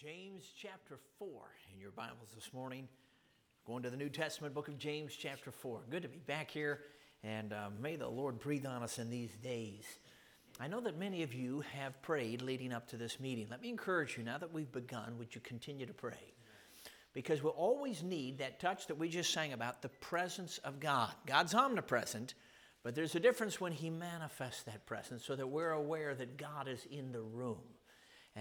James chapter 4 in your Bibles this morning. Going to the New Testament book of James chapter 4. Good to be back here, and uh, may the Lord breathe on us in these days. I know that many of you have prayed leading up to this meeting. Let me encourage you, now that we've begun, would you continue to pray? Because we'll always need that touch that we just sang about the presence of God. God's omnipresent, but there's a difference when He manifests that presence so that we're aware that God is in the room.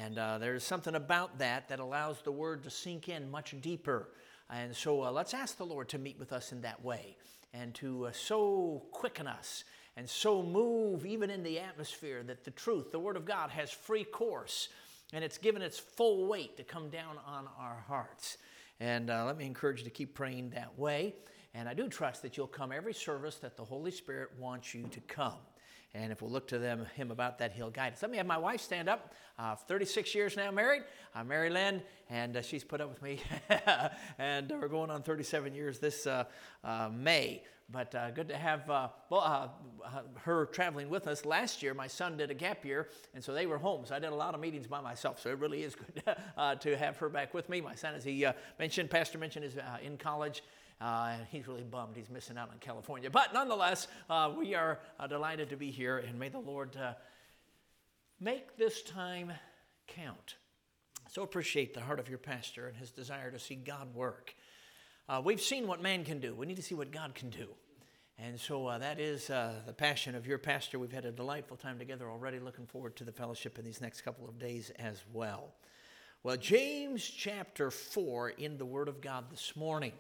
And uh, there's something about that that allows the word to sink in much deeper. And so uh, let's ask the Lord to meet with us in that way and to uh, so quicken us and so move even in the atmosphere that the truth, the Word of God, has free course and it's given its full weight to come down on our hearts. And uh, let me encourage you to keep praying that way. And I do trust that you'll come every service that the Holy Spirit wants you to come. And if we'll look to them, him about that, he'll guide us. Let me have my wife stand up. Uh, 36 years now married. I'm Mary Lynn, and uh, she's put up with me. and we're going on 37 years this uh, uh May. But uh, good to have uh, well, her traveling with us. Last year, my son did a gap year, and so they were home. So I did a lot of meetings by myself. So it really is good to have her back with me. My son, as he mentioned, Pastor mentioned, is in college. Uh, he's really bummed he's missing out on California. But nonetheless, uh, we are uh, delighted to be here, and may the Lord uh, make this time count. So appreciate the heart of your pastor and his desire to see God work. Uh, we've seen what man can do, we need to see what God can do. And so uh, that is the passion of your pastor. We've had a delightful time together already. Looking forward to the fellowship in these next couple of days as well. Well, James chapter 4 in the Word of God this morning.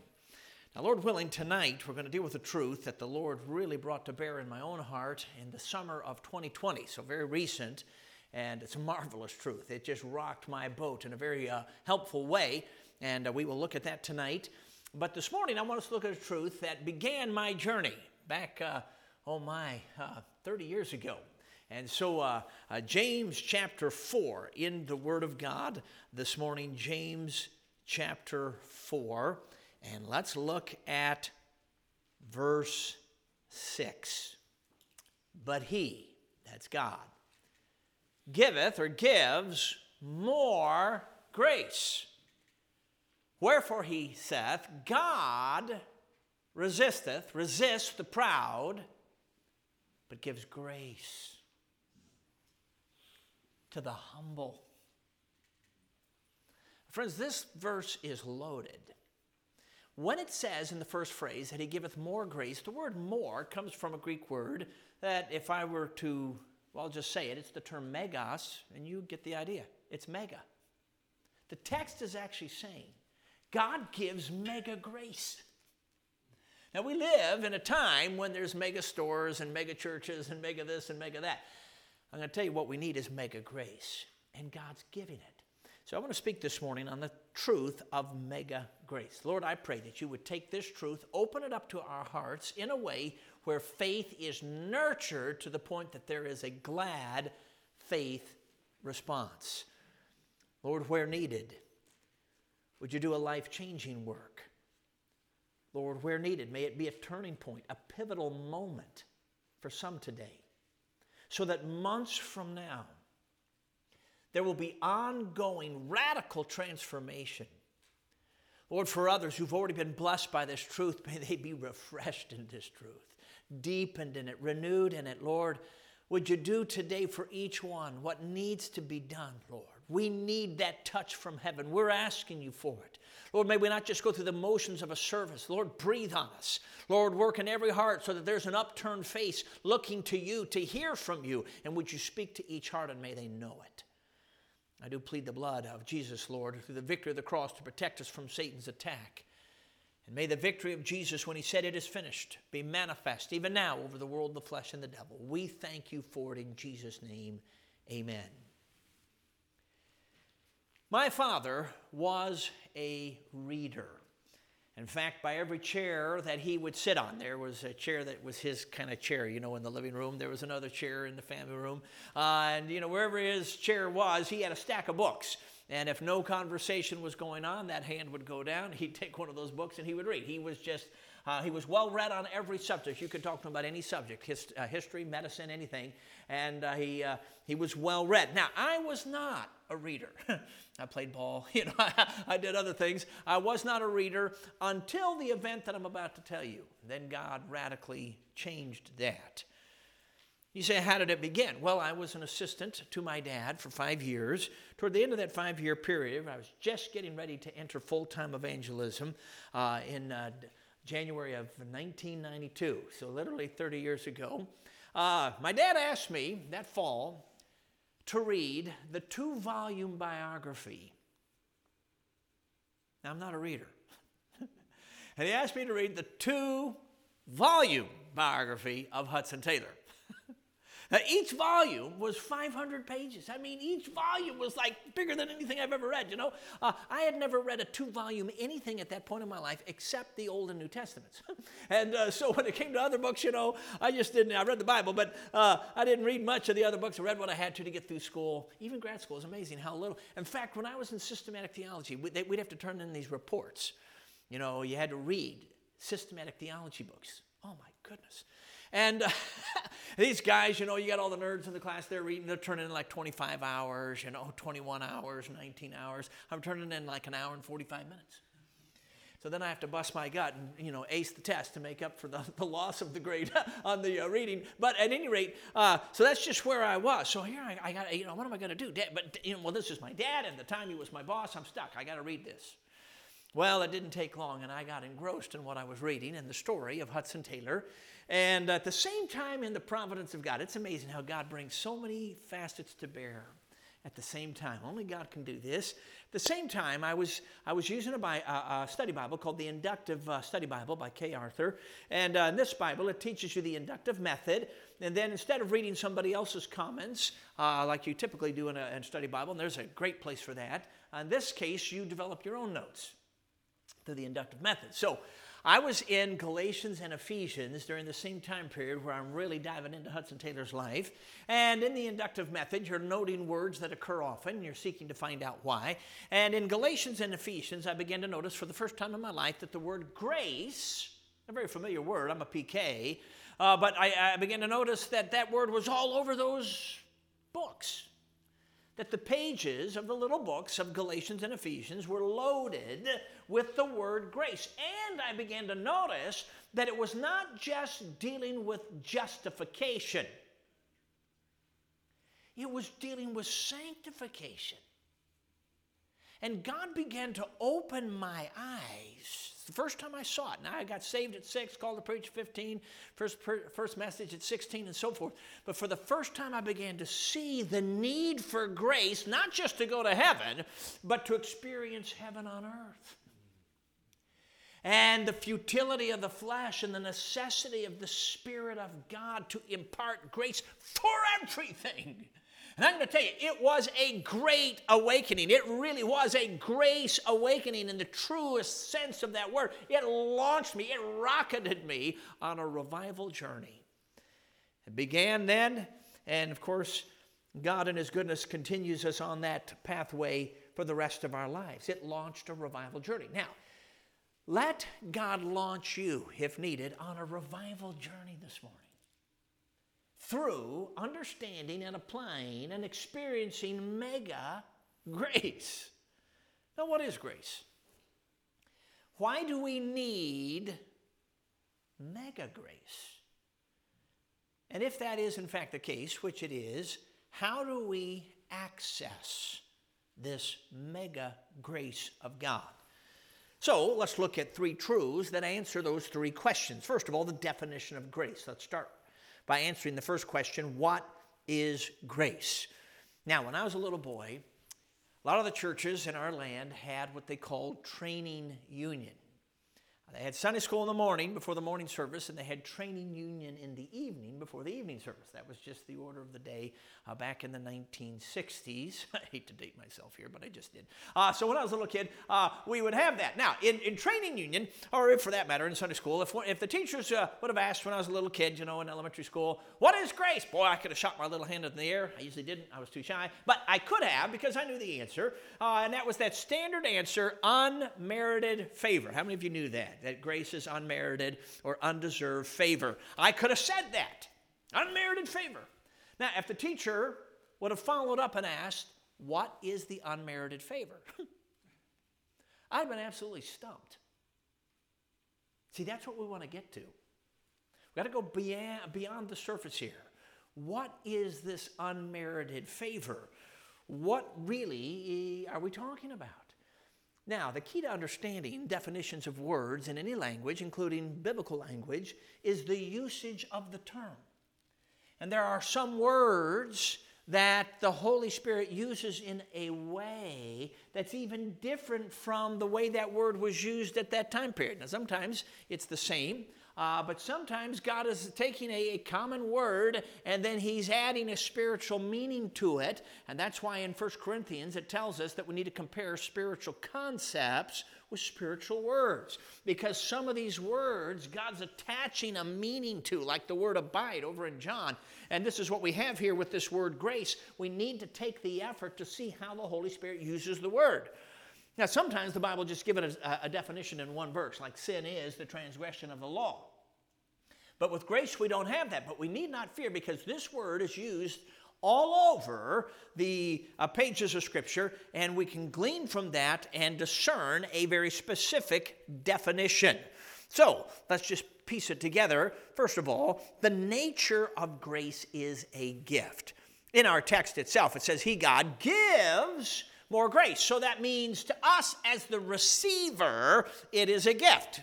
Now, Lord willing, tonight we're going to deal with a truth that the Lord really brought to bear in my own heart in the summer of 2020, so very recent, and it's a marvelous truth. It just rocked my boat in a very uh, helpful way, and uh, we will look at that tonight. But this morning, I want us to look at a truth that began my journey back, uh, oh my, uh, 30 years ago. And so, uh, uh, James chapter 4 in the Word of God this morning, James chapter 4. And let's look at verse 6. But he, that's God, giveth or gives more grace. Wherefore he saith, God resisteth, resists the proud, but gives grace to the humble. Friends, this verse is loaded. When it says in the first phrase that he giveth more grace, the word more comes from a Greek word that if I were to, well, I'll just say it, it's the term megas, and you get the idea. It's mega. The text is actually saying God gives mega grace. Now, we live in a time when there's mega stores and mega churches and mega this and mega that. I'm going to tell you what we need is mega grace, and God's giving it. So I want to speak this morning on the truth of mega grace. Lord, I pray that you would take this truth, open it up to our hearts in a way where faith is nurtured to the point that there is a glad faith response. Lord, where needed, would you do a life changing work? Lord, where needed, may it be a turning point, a pivotal moment for some today, so that months from now, there will be ongoing radical transformation. Lord, for others who've already been blessed by this truth, may they be refreshed in this truth, deepened in it, renewed in it. Lord, would you do today for each one what needs to be done, Lord? We need that touch from heaven. We're asking you for it. Lord, may we not just go through the motions of a service. Lord, breathe on us. Lord, work in every heart so that there's an upturned face looking to you to hear from you. And would you speak to each heart and may they know it? I do plead the blood of Jesus, Lord, through the victory of the cross to protect us from Satan's attack. And may the victory of Jesus, when he said it is finished, be manifest even now over the world, the flesh, and the devil. We thank you for it in Jesus' name. Amen. My father was a reader. In fact, by every chair that he would sit on, there was a chair that was his kind of chair. You know, in the living room, there was another chair in the family room. Uh, and, you know, wherever his chair was, he had a stack of books. And if no conversation was going on, that hand would go down. He'd take one of those books and he would read. He was just Uh, he was well read on every subject. You could talk to him about any subject uh, history, medicine, anything. And uh, he, uh, he was well read. Now, I was not a reader. I played ball, you know, I, did other things. I was not a reader until the event that I'm about to tell you. Then God radically changed that. You say, how did it begin? Well, I was an assistant to my dad for five years. Toward the end of that five year period, I was just getting ready to enter full time evangelism uh, in uh, January of 1992, so literally 30 years ago. Uh, my dad asked me that fall to read the two volume biography. Now, I'm not a reader. and he asked me to read the two volume biography of Hudson Taylor. Now, each volume was 500 pages. I mean, each volume was like bigger than anything I've ever read, you know? Uh, I had never read a two volume anything at that point in my life except the Old and New Testaments. and uh, so when it came to other books, you know, I just didn't, I read the Bible, but uh, I didn't read much of the other books. I read what I had to to get through school. Even grad school is amazing how little. In fact, when I was in systematic theology, we'd have to turn in these reports. You know, you had to read systematic theology books. Oh my goodness. And uh, these guys, you know, you got all the nerds in the class, they're reading, they're turning in like 25 hours, you know, 21 hours, 19 hours. I'm turning in like an hour and 45 minutes. So then I have to bust my gut and, you know, ace the test to make up for the, the loss of the grade on the uh, reading. But at any rate, uh, so that's just where I was. So here I, I got, you know, what am I going to do? Dad, but, you know, well, this is my dad, and the time he was my boss, I'm stuck. I got to read this. Well, it didn't take long, and I got engrossed in what I was reading and the story of Hudson Taylor. And at the same time, in the providence of God, it's amazing how God brings so many facets to bear at the same time. Only God can do this. At the same time, I was, I was using a, a study Bible called the Inductive uh, Study Bible by Kay Arthur. And uh, in this Bible, it teaches you the inductive method. And then instead of reading somebody else's comments, uh, like you typically do in a, in a study Bible, and there's a great place for that, in this case, you develop your own notes through the inductive method. So I was in Galatians and Ephesians during the same time period where I'm really diving into Hudson Taylor's life. And in the inductive method, you're noting words that occur often, you're seeking to find out why. And in Galatians and Ephesians, I began to notice for the first time in my life that the word grace, a very familiar word, I'm a PK, uh, but I, I began to notice that that word was all over those books that the pages of the little books of Galatians and Ephesians were loaded with the word grace. And I began to notice that it was not just dealing with justification, it was dealing with sanctification. And God began to open my eyes the first time I saw it. Now I got saved at six, called to preach 15, first, first message at 16, and so forth. But for the first time, I began to see the need for grace, not just to go to heaven, but to experience heaven on earth. And the futility of the flesh and the necessity of the Spirit of God to impart grace for everything. And I'm going to tell you, it was a great awakening. It really was a grace awakening in the truest sense of that word. It launched me, it rocketed me on a revival journey. It began then, and of course, God in His goodness continues us on that pathway for the rest of our lives. It launched a revival journey. Now, let God launch you, if needed, on a revival journey this morning through understanding and applying and experiencing mega grace. Now, what is grace? Why do we need mega grace? And if that is in fact the case, which it is, how do we access this mega grace of God? So let's look at three truths that answer those three questions. First of all, the definition of grace. Let's start by answering the first question what is grace? Now, when I was a little boy, a lot of the churches in our land had what they called training union. They had Sunday school in the morning before the morning service, and they had training union in the evening before the evening service. That was just the order of the day uh, back in the 1960s. I hate to date myself here, but I just did. Uh, so when I was a little kid, uh, we would have that. Now, in, in training union, or for that matter, in Sunday school, if, if the teachers uh, would have asked when I was a little kid, you know, in elementary school, what is grace? Boy, I could have shot my little hand in the air. I usually didn't, I was too shy. But I could have because I knew the answer, uh, and that was that standard answer unmerited favor. How many of you knew that? That grace is unmerited or undeserved favor. I could have said that. Unmerited favor. Now, if the teacher would have followed up and asked, What is the unmerited favor? I'd been absolutely stumped. See, that's what we want to get to. We've got to go beyond, beyond the surface here. What is this unmerited favor? What really are we talking about? Now, the key to understanding definitions of words in any language, including biblical language, is the usage of the term. And there are some words that the Holy Spirit uses in a way that's even different from the way that word was used at that time period. Now, sometimes it's the same, uh, but sometimes God is taking a, a, common word and then He's adding a spiritual meaning to it. And that's why in 1 Corinthians it tells us that we need to compare spiritual concepts with spiritual words. Because some of these words God's attaching a meaning to, like the word abide over in John. And this is what we have here with this word grace. We need to take the effort to see how the Holy Spirit uses the word. Now, sometimes the Bible just gives it a, a, definition in one verse, like sin is the transgression of the law. But with grace, we don't have that. But we need not fear because this word is used all over the uh, pages of Scripture, and we can glean from that and discern a very specific definition. So let's just piece it together. First of all, the nature of grace is a gift. In our text itself, it says, He, God, gives more grace. So that means to us as the receiver, it is a gift.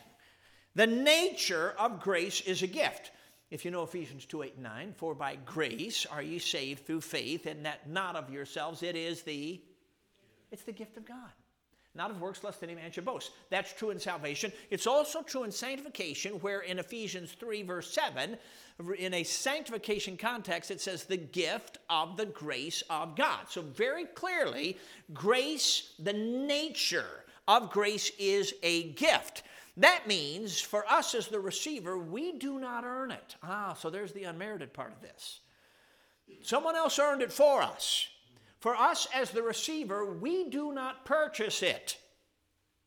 The nature of grace is a gift. If you know Ephesians 2 8 and 9, for by grace are ye saved through faith, and that not of yourselves, it is the it's the gift of God not of works, lest any man should boast. That's true in salvation. It's also true in sanctification, where in Ephesians 3, verse 7, in a sanctification context, it says the gift of the grace of God. So, very clearly, grace, the nature of grace is a gift. That means for us as the receiver, we do not earn it. Ah, so there's the unmerited part of this. Someone else earned it for us. For us as the receiver, we do not purchase it.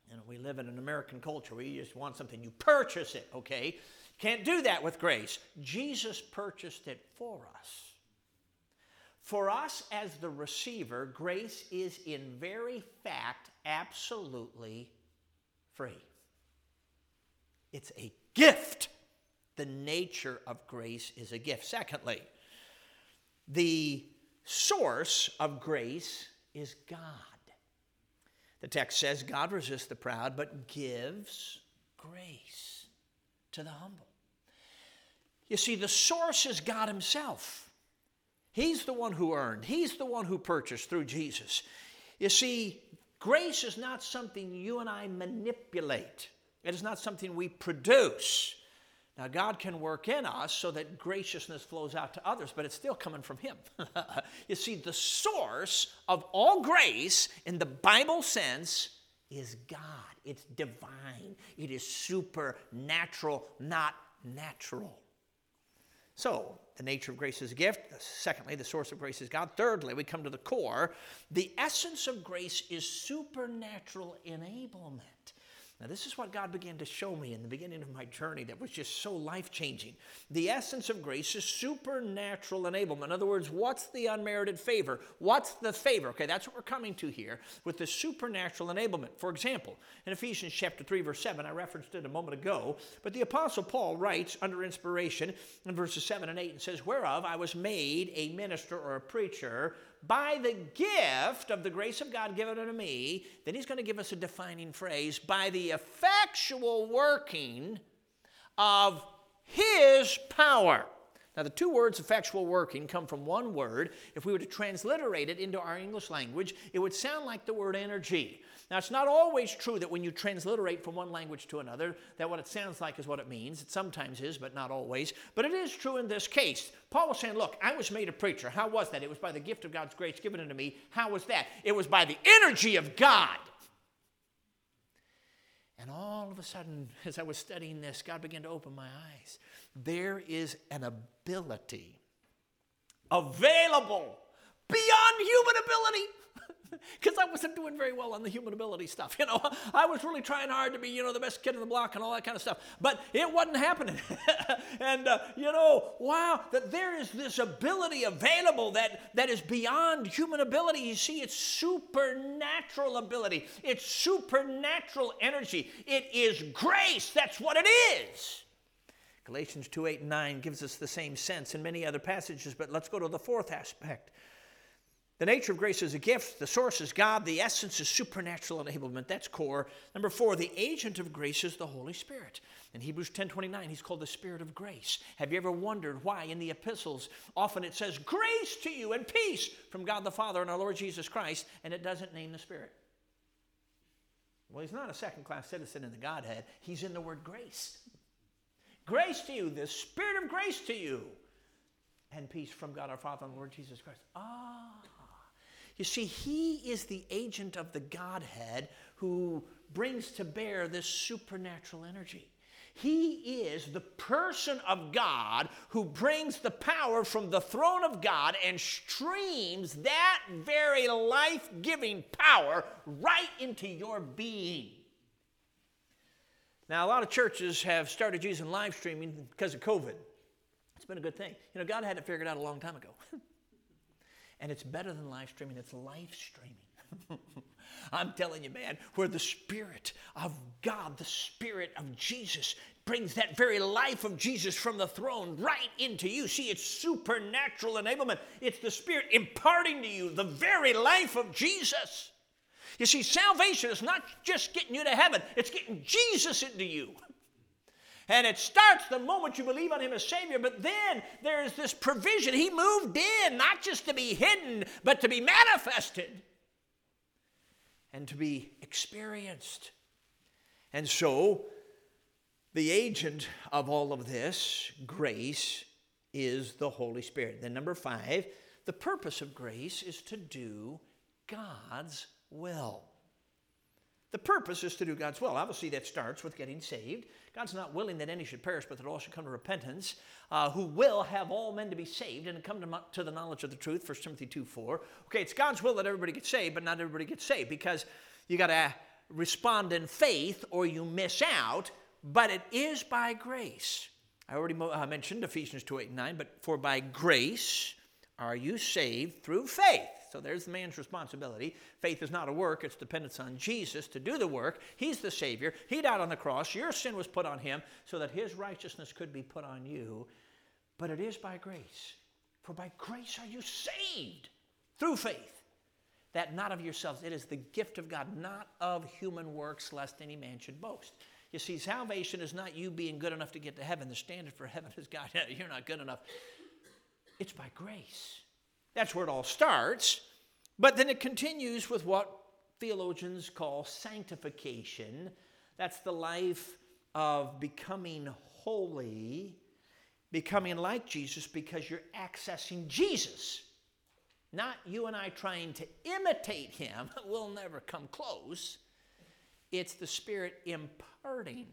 Know, we live in an American culture where you just want something, you purchase it, okay? Can't do that with grace. Jesus purchased it for us. For us as the receiver, grace is in very fact absolutely free. It's a gift. The nature of grace is a gift. Secondly, the source of grace is God. The text says God resists the proud, but gives grace to the humble. You see, the source is God Himself. He's the one who earned, He's the one who purchased through Jesus. You see, grace is not something you and I manipulate, it is not something we produce. Now, God can work in us so that graciousness flows out to others, but it's still coming from Him. you see, the source of all grace in the Bible sense is God. It's divine, it is supernatural, not natural. So, the nature of grace is a gift. Secondly, the source of grace is God. Thirdly, we come to the core. The essence of grace is supernatural enablement. Now, this is what God began to show me in the beginning of my journey that was just so life changing. The essence of grace is supernatural enablement. In other words, what's the unmerited favor? What's the favor? Okay, that's what we're coming to here with the supernatural enablement. For example, in Ephesians chapter 3, verse 7, I referenced it a moment ago, but the Apostle Paul writes under inspiration in verses 7 and 8 and says, Whereof I was made a minister or a preacher by the gift of the grace of God given unto me, then he's going to give us a defining phrase by the effectual working of his power. Now, the two words effectual working come from one word. If we were to transliterate it into our English language, it would sound like the word energy. Now, it's not always true that when you transliterate from one language to another, that what it sounds like is what it means. It sometimes is, but not always. But it is true in this case. Paul was saying, Look, I was made a preacher. How was that? It was by the gift of God's grace given unto me. How was that? It was by the energy of God. And all of a sudden, as I was studying this, God began to open my eyes. There is an ability available beyond human ability because I wasn't doing very well on the human ability stuff. You know, I was really trying hard to be, you know, the best kid in the block and all that kind of stuff. But it wasn't happening. and, uh, you know, wow, that there is this ability available that, that is beyond human ability. You see, it's supernatural ability, it's supernatural energy. It is grace. That's what it is. Galatians 2 8 and 9 gives us the same sense in many other passages, but let's go to the fourth aspect the nature of grace is a gift. The source is God. The essence is supernatural enablement. That's core. Number four, the agent of grace is the Holy Spirit. In Hebrews 10:29, he's called the Spirit of grace. Have you ever wondered why in the epistles often it says grace to you and peace from God the Father and our Lord Jesus Christ, and it doesn't name the Spirit? Well, he's not a second-class citizen in the Godhead. He's in the word grace. Grace to you, the Spirit of grace to you, and peace from God our Father and Lord Jesus Christ. Ah. You see, he is the agent of the Godhead who brings to bear this supernatural energy. He is the person of God who brings the power from the throne of God and streams that very life giving power right into your being. Now, a lot of churches have started using live streaming because of COVID. It's been a good thing. You know, God had it figured out a long time ago. And it's better than live streaming, it's live streaming. I'm telling you, man, where the Spirit of God, the Spirit of Jesus, brings that very life of Jesus from the throne right into you. See, it's supernatural enablement. It's the Spirit imparting to you the very life of Jesus. You see, salvation is not just getting you to heaven, it's getting Jesus into you. And it starts the moment you believe on Him as Savior, but then there's this provision. He moved in, not just to be hidden, but to be manifested and to be experienced. And so, the agent of all of this, grace, is the Holy Spirit. Then, number five, the purpose of grace is to do God's will. The purpose is to do God's will. Obviously, that starts with getting saved. God's not willing that any should perish, but that all should come to repentance, uh, who will have all men to be saved and come to, to the knowledge of the truth, 1 Timothy 2 4. Okay, it's God's will that everybody gets saved, but not everybody gets saved because you got to respond in faith or you miss out, but it is by grace. I already uh, mentioned Ephesians 2 8 and 9, but for by grace are you saved through faith. So there's the man's responsibility. Faith is not a work, it's dependence on Jesus to do the work. He's the Savior. He died on the cross. Your sin was put on him so that his righteousness could be put on you. But it is by grace. For by grace are you saved through faith. That not of yourselves, it is the gift of God, not of human works, lest any man should boast. You see, salvation is not you being good enough to get to heaven. The standard for heaven is God. You're not good enough. It's by grace. That's where it all starts. But then it continues with what theologians call sanctification. That's the life of becoming holy, becoming like Jesus because you're accessing Jesus. Not you and I trying to imitate him. We'll never come close. It's the Spirit imparting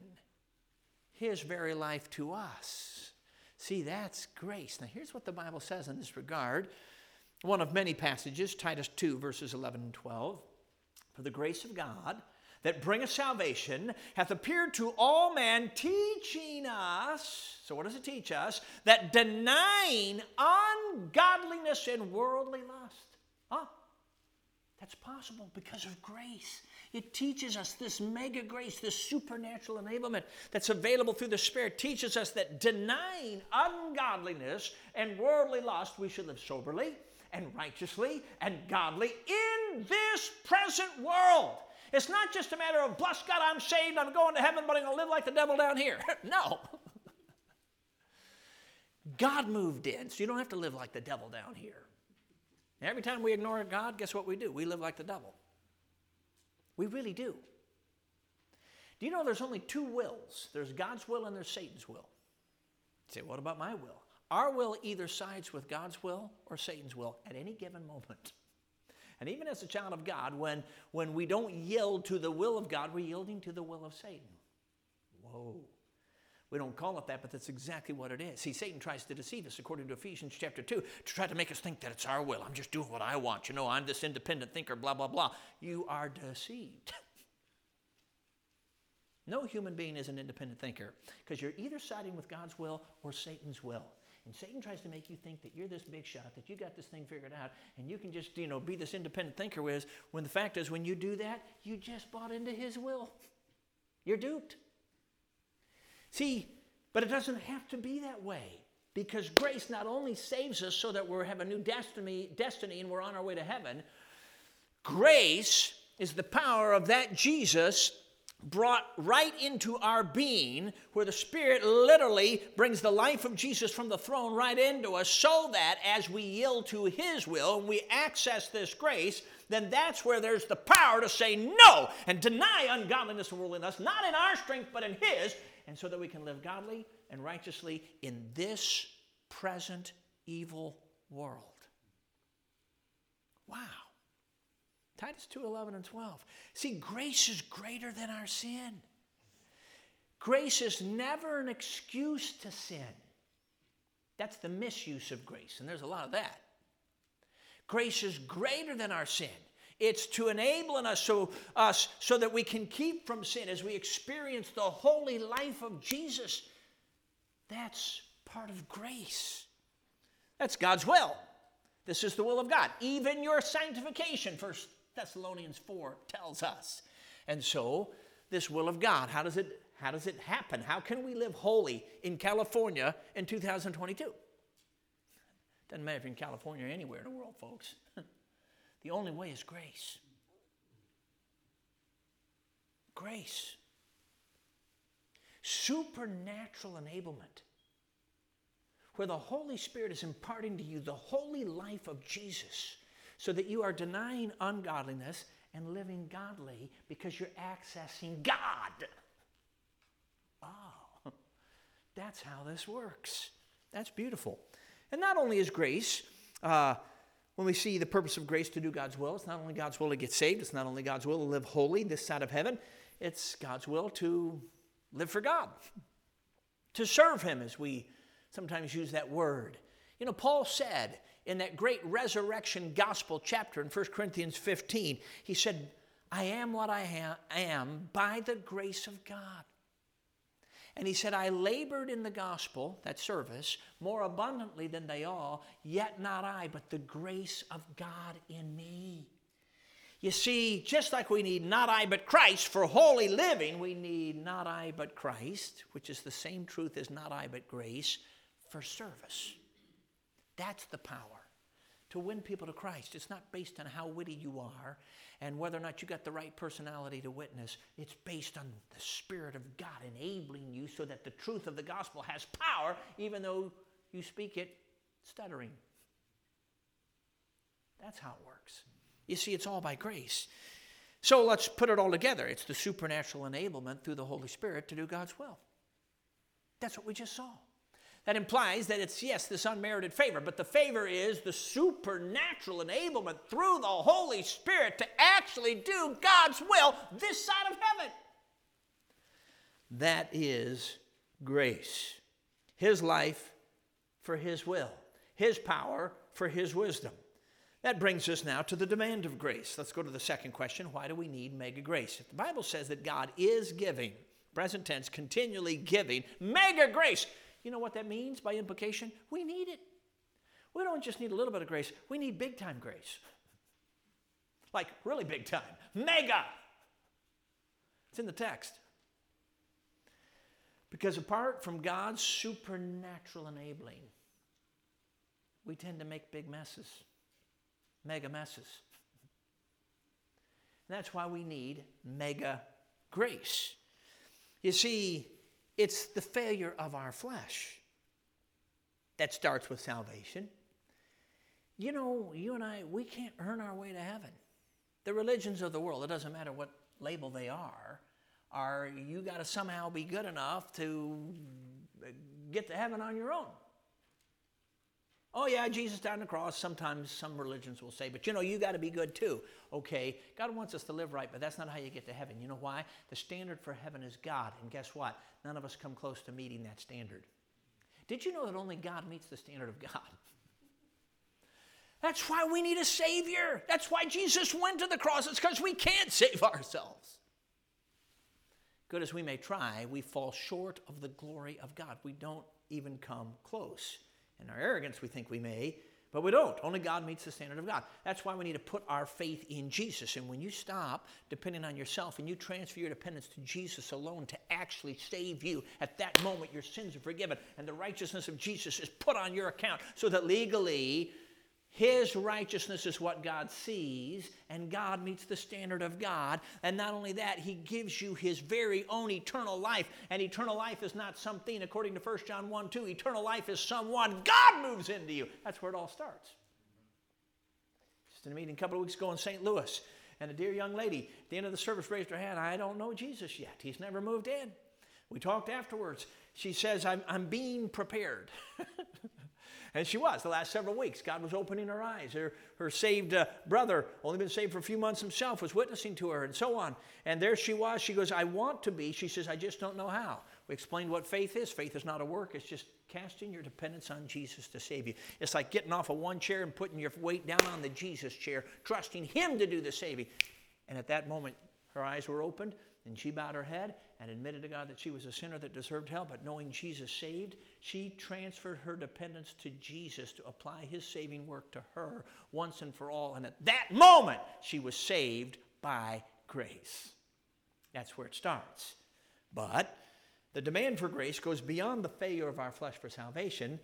his very life to us. See, that's grace. Now, here's what the Bible says in this regard one of many passages, Titus 2, verses 11 and 12. For the grace of God that bringeth salvation hath appeared to all men, teaching us. So, what does it teach us? That denying ungodliness and worldly lust. Huh? That's possible because of grace. It teaches us this mega grace, this supernatural enablement that's available through the Spirit, teaches us that denying ungodliness and worldly lust, we should live soberly and righteously and godly in this present world. It's not just a matter of, bless God, I'm saved, I'm going to heaven, but I'm going to live like the devil down here. no. God moved in, so you don't have to live like the devil down here. Every time we ignore God, guess what we do? We live like the devil. We really do. Do you know there's only two wills? There's God's will and there's Satan's will. You say, what about my will? Our will either sides with God's will or Satan's will at any given moment. And even as a child of God, when, when we don't yield to the will of God, we're yielding to the will of Satan. Whoa. We don't call it that, but that's exactly what it is. See, Satan tries to deceive us, according to Ephesians chapter 2, to try to make us think that it's our will. I'm just doing what I want. You know, I'm this independent thinker, blah, blah, blah. You are deceived. no human being is an independent thinker because you're either siding with God's will or Satan's will. And Satan tries to make you think that you're this big shot, that you got this thing figured out, and you can just, you know, be this independent thinker. Whereas when the fact is, when you do that, you just bought into his will. You're duped. See, but it doesn't have to be that way because grace not only saves us so that we have a new destiny, destiny and we're on our way to heaven, grace is the power of that Jesus brought right into our being, where the Spirit literally brings the life of Jesus from the throne right into us, so that as we yield to His will and we access this grace, then that's where there's the power to say no and deny ungodliness and worldliness, not in our strength, but in His, and so that we can live godly and righteously in this present evil world. Wow. Titus 2 11 and 12. See, grace is greater than our sin. Grace is never an excuse to sin. That's the misuse of grace, and there's a lot of that. Grace is greater than our sin. It's to enable us so, us so that we can keep from sin as we experience the holy life of Jesus. That's part of grace. That's God's will. This is the will of God. Even your sanctification, First Thessalonians 4 tells us. And so, this will of God, how does it how does it happen? How can we live holy in California in 2022? Doesn't matter if you're in California or anywhere in the world, folks. the only way is grace. Grace. Supernatural enablement, where the Holy Spirit is imparting to you the holy life of Jesus so that you are denying ungodliness and living godly because you're accessing God. Oh, that's how this works. That's beautiful. And not only is grace, uh, when we see the purpose of grace to do God's will, it's not only God's will to get saved, it's not only God's will to live holy this side of heaven, it's God's will to live for God, to serve Him, as we sometimes use that word. You know, Paul said in that great resurrection gospel chapter in 1 Corinthians 15, he said, I am what I am by the grace of God. And he said, I labored in the gospel, that service, more abundantly than they all, yet not I, but the grace of God in me. You see, just like we need not I but Christ for holy living, we need not I but Christ, which is the same truth as not I but grace, for service. That's the power to win people to Christ. It's not based on how witty you are and whether or not you got the right personality to witness. It's based on the Spirit of God enabling you so that the truth of the gospel has power even though you speak it stuttering. That's how it works. You see, it's all by grace. So let's put it all together. It's the supernatural enablement through the Holy Spirit to do God's will. That's what we just saw. That implies that it's, yes, this unmerited favor, but the favor is the supernatural enablement through the Holy Spirit to actually do God's will this side of heaven. That is grace. His life for His will, His power for His wisdom. That brings us now to the demand of grace. Let's go to the second question why do we need mega grace? If the Bible says that God is giving, present tense, continually giving mega grace, you know what that means by implication? We need it. We don't just need a little bit of grace, we need big time grace. Like really big time. Mega. It's in the text. Because apart from God's supernatural enabling, we tend to make big messes, mega messes. And that's why we need mega grace. You see, it's the failure of our flesh that starts with salvation. You know, you and I, we can't earn our way to heaven. The religions of the world, it doesn't matter what label they are, are you got to somehow be good enough to get to heaven on your own. Oh, yeah, Jesus died on the cross. Sometimes some religions will say, but you know, you got to be good too. Okay, God wants us to live right, but that's not how you get to heaven. You know why? The standard for heaven is God. And guess what? None of us come close to meeting that standard. Did you know that only God meets the standard of God? That's why we need a Savior. That's why Jesus went to the cross. It's because we can't save ourselves. Good as we may try, we fall short of the glory of God. We don't even come close. In our arrogance, we think we may, but we don't. Only God meets the standard of God. That's why we need to put our faith in Jesus. And when you stop depending on yourself and you transfer your dependence to Jesus alone to actually save you, at that moment your sins are forgiven and the righteousness of Jesus is put on your account so that legally his righteousness is what God sees, and God meets the standard of God. And not only that, He gives you His very own eternal life. And eternal life is not something, according to 1 John 1 2, eternal life is someone God moves into you. That's where it all starts. Just in a meeting a couple of weeks ago in St. Louis, and a dear young lady at the end of the service raised her hand. I don't know Jesus yet, He's never moved in. We talked afterwards. She says, I'm, I'm being prepared. And she was the last several weeks. God was opening her eyes. Her, her saved uh, brother, only been saved for a few months himself, was witnessing to her and so on. And there she was. She goes, I want to be. She says, I just don't know how. We explained what faith is. Faith is not a work, it's just casting your dependence on Jesus to save you. It's like getting off of one chair and putting your weight down on the Jesus chair, trusting Him to do the saving. And at that moment, her eyes were opened and she bowed her head and admitted to God that she was a sinner that deserved hell, but knowing Jesus saved, she transferred her dependence to Jesus to apply his saving work to her once and for all. And at that moment, she was saved by grace. That's where it starts. But the demand for grace goes beyond the failure of our flesh for salvation.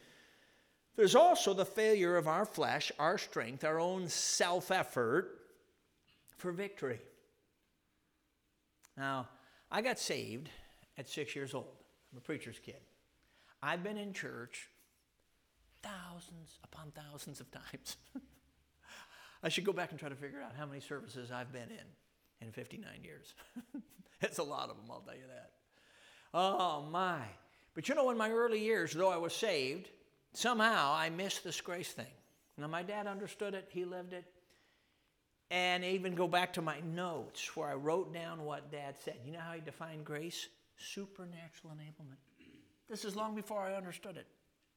There's also the failure of our flesh, our strength, our own self effort for victory. Now, I got saved at six years old. I'm a preacher's kid. I've been in church thousands upon thousands of times. I should go back and try to figure out how many services I've been in in 59 years. it's a lot of them, I'll tell you that. Oh, my. But you know, in my early years, though I was saved, somehow I missed this grace thing. Now, my dad understood it, he lived it, and even go back to my notes where I wrote down what Dad said. You know how he defined grace? Supernatural enablement. This is long before I understood it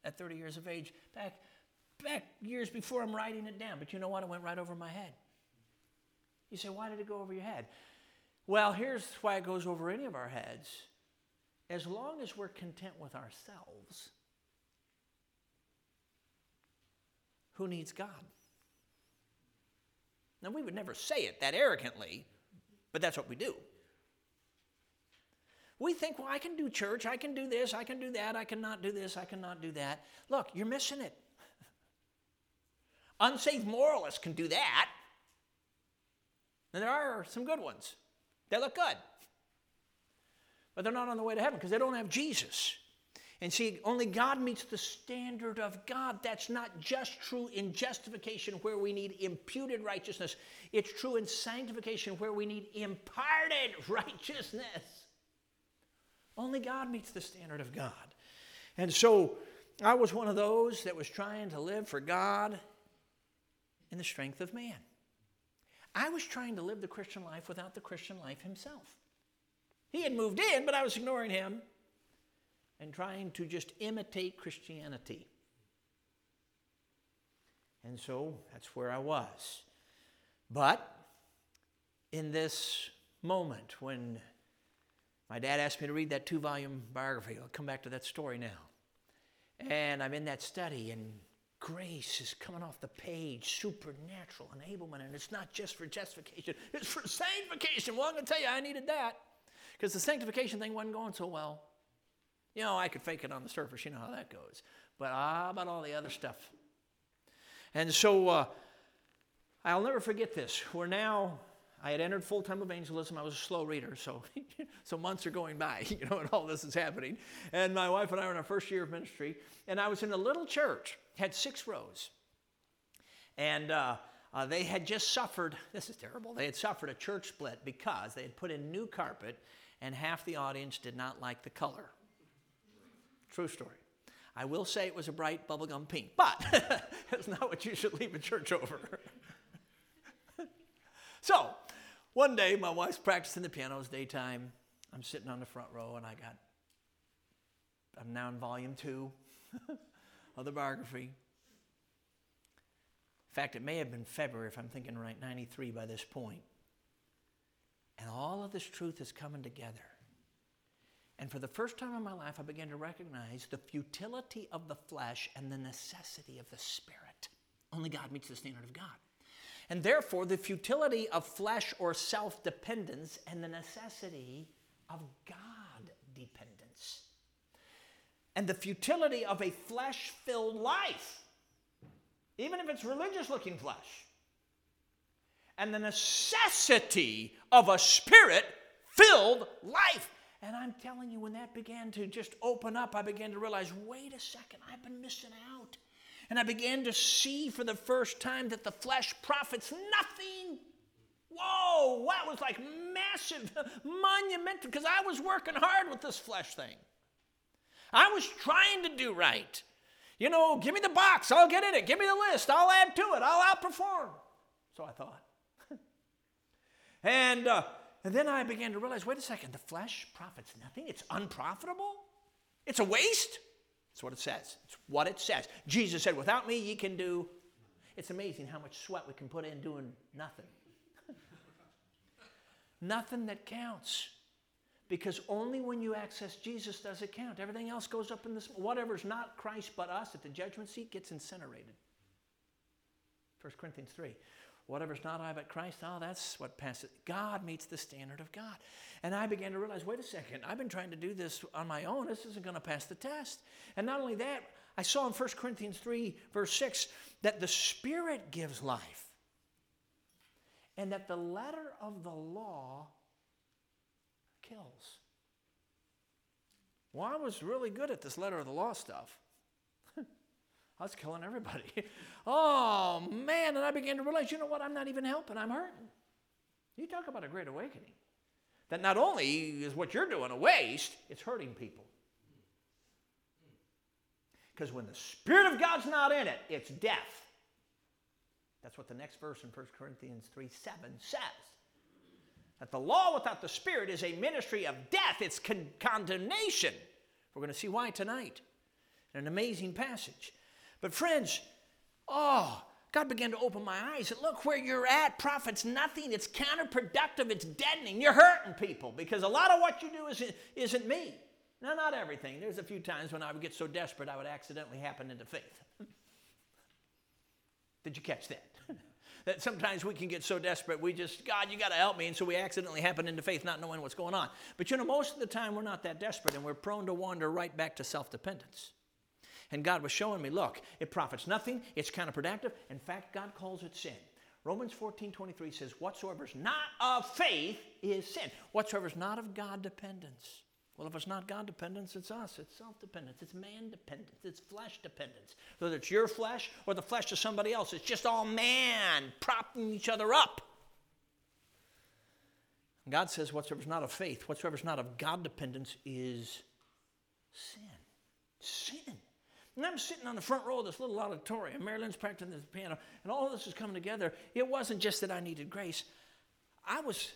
at 30 years of age, back, back years before I'm writing it down. But you know what? It went right over my head. You say, why did it go over your head? Well, here's why it goes over any of our heads. As long as we're content with ourselves, who needs God? Now, we would never say it that arrogantly, but that's what we do. We think, well, I can do church, I can do this, I can do that, I cannot do this, I cannot do that. Look, you're missing it. Unsaved moralists can do that. And there are some good ones. They look good. But they're not on the way to heaven because they don't have Jesus. And see, only God meets the standard of God. That's not just true in justification where we need imputed righteousness, it's true in sanctification where we need imparted righteousness. Only God meets the standard of God. And so I was one of those that was trying to live for God in the strength of man. I was trying to live the Christian life without the Christian life himself. He had moved in, but I was ignoring him and trying to just imitate Christianity. And so that's where I was. But in this moment when my dad asked me to read that two volume biography, I'll come back to that story now. And I'm in that study, and grace is coming off the page, supernatural enablement. And it's not just for justification, it's for sanctification. Well, I'm going to tell you, I needed that because the sanctification thing wasn't going so well. You know, I could fake it on the surface. You know how that goes. But how about all the other stuff? And so uh, I'll never forget this. We're now, I had entered full time evangelism. I was a slow reader, so, so months are going by, you know, and all this is happening. And my wife and I were in our first year of ministry, and I was in a little church, had six rows. And uh, uh, they had just suffered, this is terrible, they had suffered a church split because they had put in new carpet, and half the audience did not like the color. True story. I will say it was a bright bubblegum pink, but it's not what you should leave a church over. so, one day my wife's practicing the piano, it's daytime. I'm sitting on the front row and I got, I'm now in volume two of the biography. In fact, it may have been February, if I'm thinking right, 93 by this point. And all of this truth is coming together. And for the first time in my life, I began to recognize the futility of the flesh and the necessity of the spirit. Only God meets the standard of God. And therefore, the futility of flesh or self dependence and the necessity of God dependence. And the futility of a flesh filled life even if it's religious looking flesh. And the necessity of a spirit filled life. And I'm telling you, when that began to just open up, I began to realize wait a second, I've been missing out. And I began to see for the first time that the flesh profits nothing. Whoa, that was like massive, monumental, because I was working hard with this flesh thing. I was trying to do right. You know, give me the box, I'll get in it. Give me the list, I'll add to it, I'll outperform. So I thought. and, uh, and then I began to realize wait a second, the flesh profits nothing. It's unprofitable, it's a waste. That's what it says. It's what it says. Jesus said, Without me, ye can do. It's amazing how much sweat we can put in doing nothing. nothing that counts. Because only when you access Jesus does it count. Everything else goes up in this. Whatever's not Christ but us at the judgment seat gets incinerated. 1 Corinthians 3. Whatever's not I but Christ, oh, that's what passes. God meets the standard of God. And I began to realize wait a second, I've been trying to do this on my own. This isn't going to pass the test. And not only that, I saw in 1 Corinthians 3, verse 6, that the Spirit gives life. And that the letter of the law kills. Well, I was really good at this letter of the law stuff. I was killing everybody. oh, man. And I began to realize, you know what? I'm not even helping. I'm hurting. You talk about a great awakening. That not only is what you're doing a waste, it's hurting people. Because when the Spirit of God's not in it, it's death. That's what the next verse in 1 Corinthians 3 7 says. That the law without the Spirit is a ministry of death, it's con- condemnation. We're going to see why tonight. An amazing passage. But, friends, oh, God began to open my eyes. Look where you're at. Profits nothing. It's counterproductive. It's deadening. You're hurting people because a lot of what you do isn't, isn't me. Now, not everything. There's a few times when I would get so desperate I would accidentally happen into faith. Did you catch that? that sometimes we can get so desperate, we just, God, you got to help me. And so we accidentally happen into faith, not knowing what's going on. But you know, most of the time we're not that desperate and we're prone to wander right back to self dependence. And God was showing me, look, it profits nothing, it's counterproductive. In fact, God calls it sin. Romans 14 23 says, Whatsoever is not of faith is sin. Whatsoever is not of God dependence. Well, if it's not God dependence, it's us. It's self dependence. It's man dependence. It's flesh dependence. Whether it's your flesh or the flesh of somebody else, it's just all man propping each other up. God says, Whatsoever is not of faith, whatsoever is not of God dependence is sin. Sin. And I'm sitting on the front row of this little auditorium. Marilyn's practicing the piano, and all this is coming together. It wasn't just that I needed grace. I was,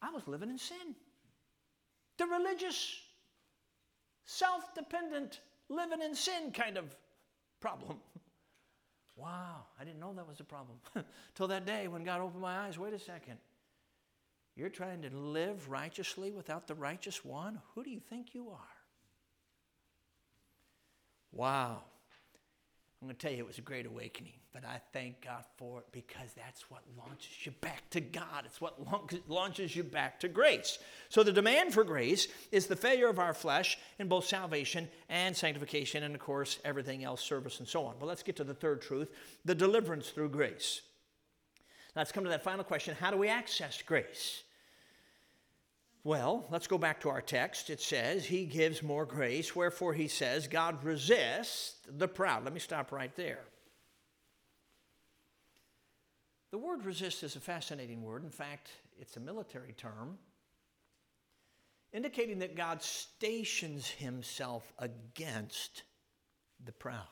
I was living in sin the religious, self dependent, living in sin kind of problem. Wow, I didn't know that was a problem. Till that day when God opened my eyes wait a second. You're trying to live righteously without the righteous one? Who do you think you are? Wow. I'm going to tell you, it was a great awakening, but I thank God for it because that's what launches you back to God. It's what launches you back to grace. So, the demand for grace is the failure of our flesh in both salvation and sanctification, and of course, everything else, service, and so on. Well, let's get to the third truth the deliverance through grace. Let's come to that final question how do we access grace? Well, let's go back to our text. It says, He gives more grace, wherefore He says, God resists the proud. Let me stop right there. The word resist is a fascinating word. In fact, it's a military term indicating that God stations himself against the proud.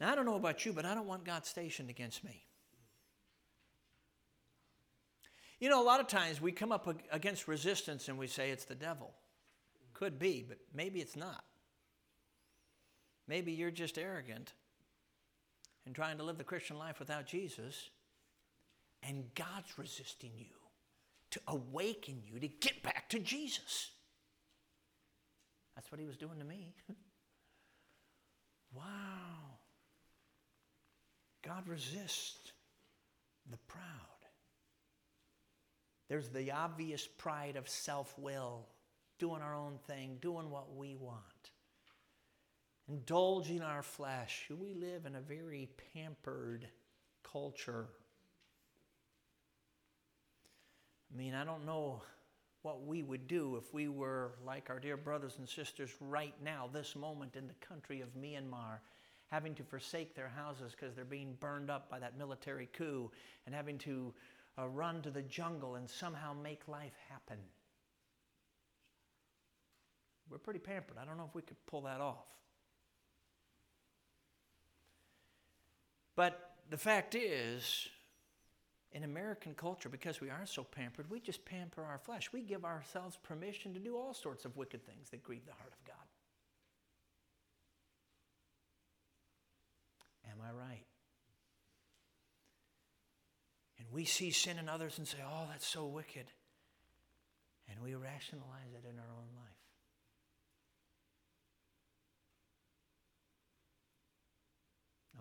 Now, I don't know about you, but I don't want God stationed against me. You know, a lot of times we come up against resistance and we say it's the devil. Could be, but maybe it's not. Maybe you're just arrogant and trying to live the Christian life without Jesus, and God's resisting you to awaken you to get back to Jesus. That's what he was doing to me. wow. God resists the proud. There's the obvious pride of self will, doing our own thing, doing what we want, indulging our flesh. We live in a very pampered culture. I mean, I don't know what we would do if we were like our dear brothers and sisters right now, this moment in the country of Myanmar, having to forsake their houses because they're being burned up by that military coup, and having to uh, run to the jungle and somehow make life happen. We're pretty pampered. I don't know if we could pull that off. But the fact is, in American culture, because we are so pampered, we just pamper our flesh. We give ourselves permission to do all sorts of wicked things that grieve the heart of God. Am I right? And we see sin in others and say, oh, that's so wicked. And we rationalize it in our own life.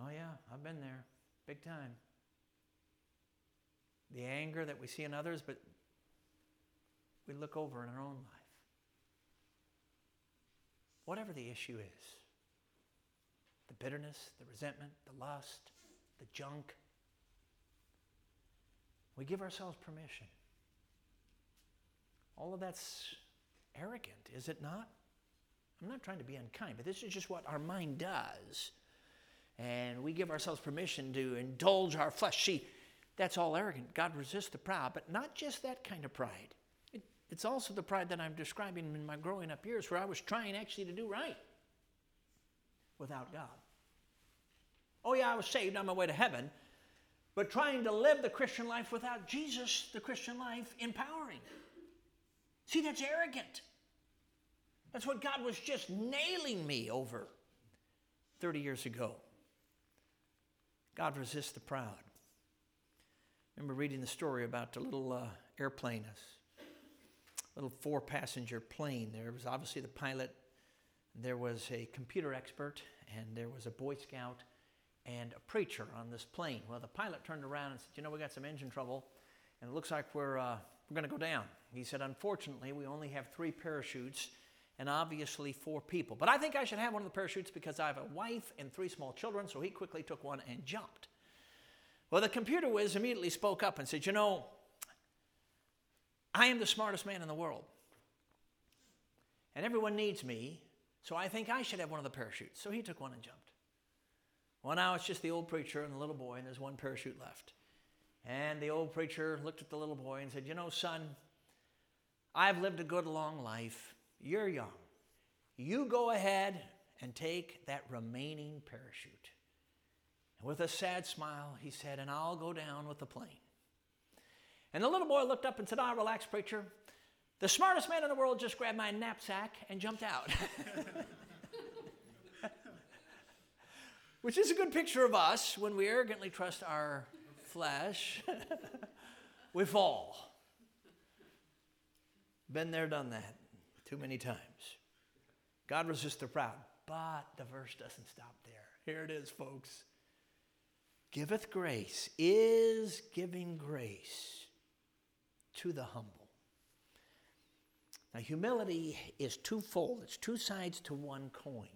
Oh, yeah, I've been there big time the anger that we see in others, but we look over in our own life. Whatever the issue is the bitterness, the resentment, the lust, the junk we give ourselves permission. All of that's arrogant, is it not? I'm not trying to be unkind, but this is just what our mind does. And we give ourselves permission to indulge our flesh. See, that's all arrogant. God resists the proud, but not just that kind of pride. It, it's also the pride that I'm describing in my growing up years where I was trying actually to do right without God. Oh, yeah, I was saved on my way to heaven, but trying to live the Christian life without Jesus, the Christian life, empowering. See, that's arrogant. That's what God was just nailing me over 30 years ago. God resists the proud remember reading the story about the little uh, airplane, a little four passenger plane. There was obviously the pilot, there was a computer expert, and there was a Boy Scout and a preacher on this plane. Well, the pilot turned around and said, You know, we got some engine trouble, and it looks like we're, uh, we're going to go down. He said, Unfortunately, we only have three parachutes and obviously four people. But I think I should have one of the parachutes because I have a wife and three small children, so he quickly took one and jumped. Well, the computer whiz immediately spoke up and said, You know, I am the smartest man in the world. And everyone needs me, so I think I should have one of the parachutes. So he took one and jumped. Well, now it's just the old preacher and the little boy, and there's one parachute left. And the old preacher looked at the little boy and said, You know, son, I've lived a good long life. You're young. You go ahead and take that remaining parachute. And With a sad smile, he said, And I'll go down with the plane. And the little boy looked up and said, Ah, relax, preacher. The smartest man in the world just grabbed my knapsack and jumped out. Which is a good picture of us when we arrogantly trust our flesh. we fall. Been there, done that too many times. God resists the proud. But the verse doesn't stop there. Here it is, folks giveth grace, is giving grace to the humble. Now, humility is twofold, it's two sides to one coin.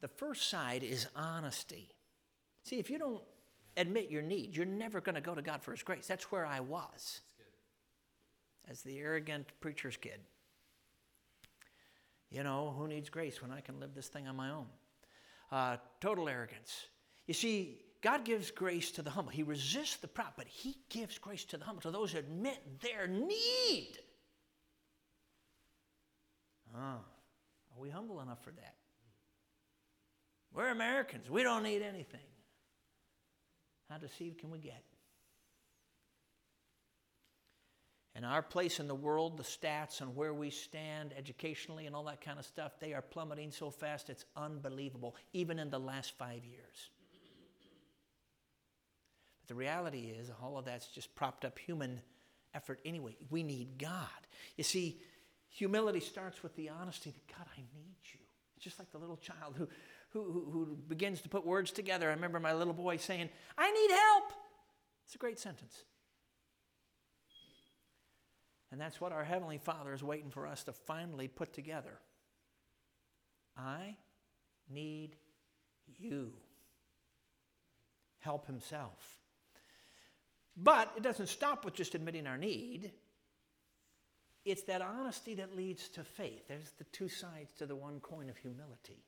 The first side is honesty. See, if you don't admit your need, you're never going to go to God for His grace. That's where I was as the arrogant preacher's kid. You know, who needs grace when I can live this thing on my own? Uh, total arrogance. You see, God gives grace to the humble. He resists the proud, but He gives grace to the humble, to those who admit their need. Ah, Are we humble enough for that? We're Americans. We don't need anything. How deceived can we get? And our place in the world, the stats and where we stand educationally and all that kind of stuff, they are plummeting so fast it's unbelievable, even in the last five years. But the reality is, all of that's just propped up human effort anyway. We need God. You see, humility starts with the honesty that God, I need you. It's just like the little child who, who, who, who begins to put words together. I remember my little boy saying, I need help. It's a great sentence. And that's what our Heavenly Father is waiting for us to finally put together. I need you. Help Himself. But it doesn't stop with just admitting our need. It's that honesty that leads to faith. There's the two sides to the one coin of humility.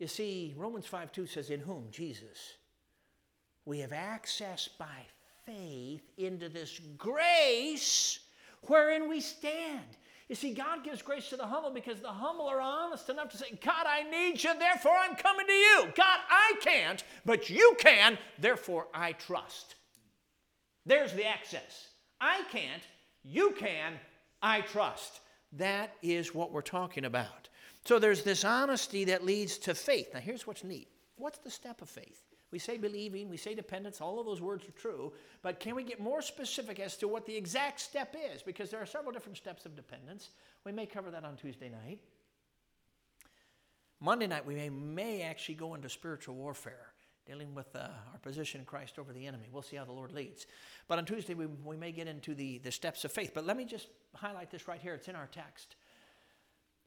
You see, Romans 5 2 says, In whom? Jesus. We have access by faith into this grace wherein we stand. You see, God gives grace to the humble because the humble are honest enough to say, God, I need you, therefore I'm coming to you. God, I can't, but you can, therefore I trust. There's the access. I can't, you can, I trust. That is what we're talking about. So there's this honesty that leads to faith. Now, here's what's neat what's the step of faith? We say believing, we say dependence, all of those words are true, but can we get more specific as to what the exact step is? Because there are several different steps of dependence. We may cover that on Tuesday night. Monday night, we may, may actually go into spiritual warfare, dealing with uh, our position in Christ over the enemy. We'll see how the Lord leads. But on Tuesday, we, we may get into the, the steps of faith. But let me just highlight this right here. It's in our text.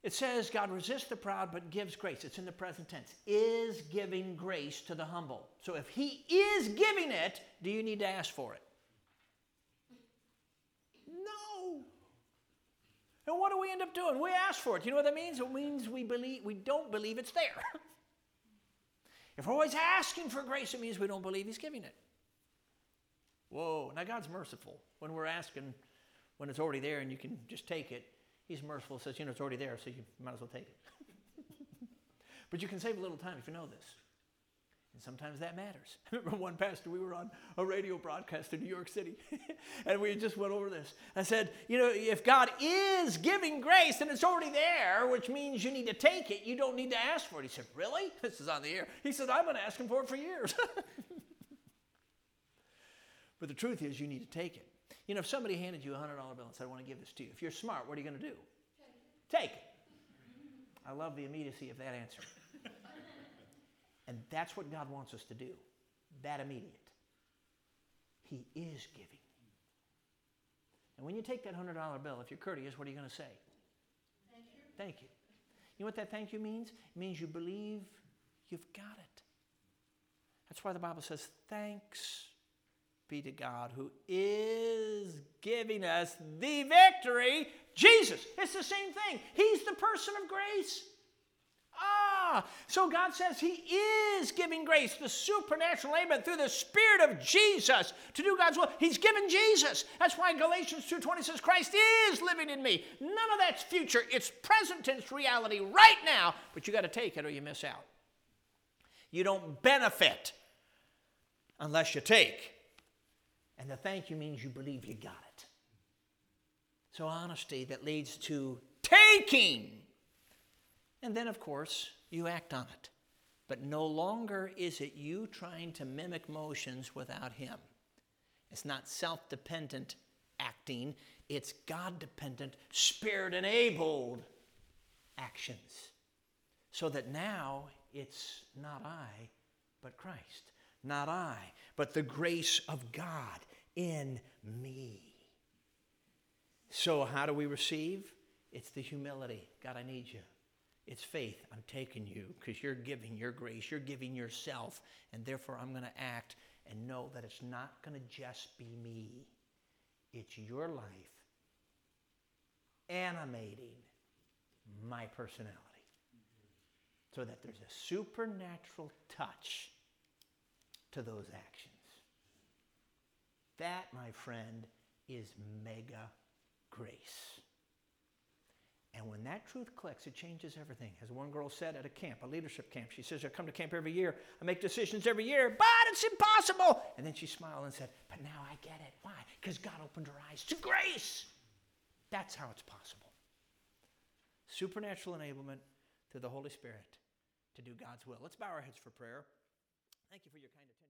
It says, God resists the proud but gives grace. It's in the present tense. Is giving grace to the humble. So if He is giving it, do you need to ask for it? No. And what do we end up doing? We ask for it. You know what that means? It means we believe we don't believe it's there. if we're always asking for grace, it means we don't believe He's giving it. Whoa. Now God's merciful when we're asking when it's already there and you can just take it. He's merciful, says, you know, it's already there, so you might as well take it. but you can save a little time if you know this. And sometimes that matters. I remember one pastor, we were on a radio broadcast in New York City, and we just went over this. I said, you know, if God is giving grace and it's already there, which means you need to take it, you don't need to ask for it. He said, really? This is on the air. He said, I've been asking for it for years. but the truth is, you need to take it. You know, if somebody handed you a $100 bill and said, I want to give this to you, if you're smart, what are you going to do? Take it. I love the immediacy of that answer. and that's what God wants us to do that immediate. He is giving. And when you take that $100 bill, if you're courteous, what are you going to say? Thank you. Thank you. You know what that thank you means? It means you believe you've got it. That's why the Bible says, thanks be to God who is giving us the victory. Jesus. It's the same thing. He's the person of grace. Ah, so God says He is giving grace, the supernatural amen, through the Spirit of Jesus to do God's will. He's given Jesus. That's why Galatians 2.20 says, Christ is living in me. None of that's future. It's present tense reality right now, but you got to take it or you miss out. You don't benefit unless you take. And the thank you means you believe you got it. So, honesty that leads to taking. And then, of course, you act on it. But no longer is it you trying to mimic motions without Him. It's not self dependent acting, it's God dependent, spirit enabled actions. So that now it's not I, but Christ. Not I, but the grace of God in me. So, how do we receive? It's the humility. God, I need you. It's faith. I'm taking you because you're giving your grace. You're giving yourself. And therefore, I'm going to act and know that it's not going to just be me, it's your life animating my personality. So that there's a supernatural touch to those actions. That, my friend, is mega grace. And when that truth clicks, it changes everything. As one girl said at a camp, a leadership camp, she says, I come to camp every year. I make decisions every year, but it's impossible. And then she smiled and said, But now I get it. Why? Because God opened her eyes to grace. That's how it's possible. Supernatural enablement through the Holy Spirit to do God's will. Let's bow our heads for prayer. Thank you for your kind attention.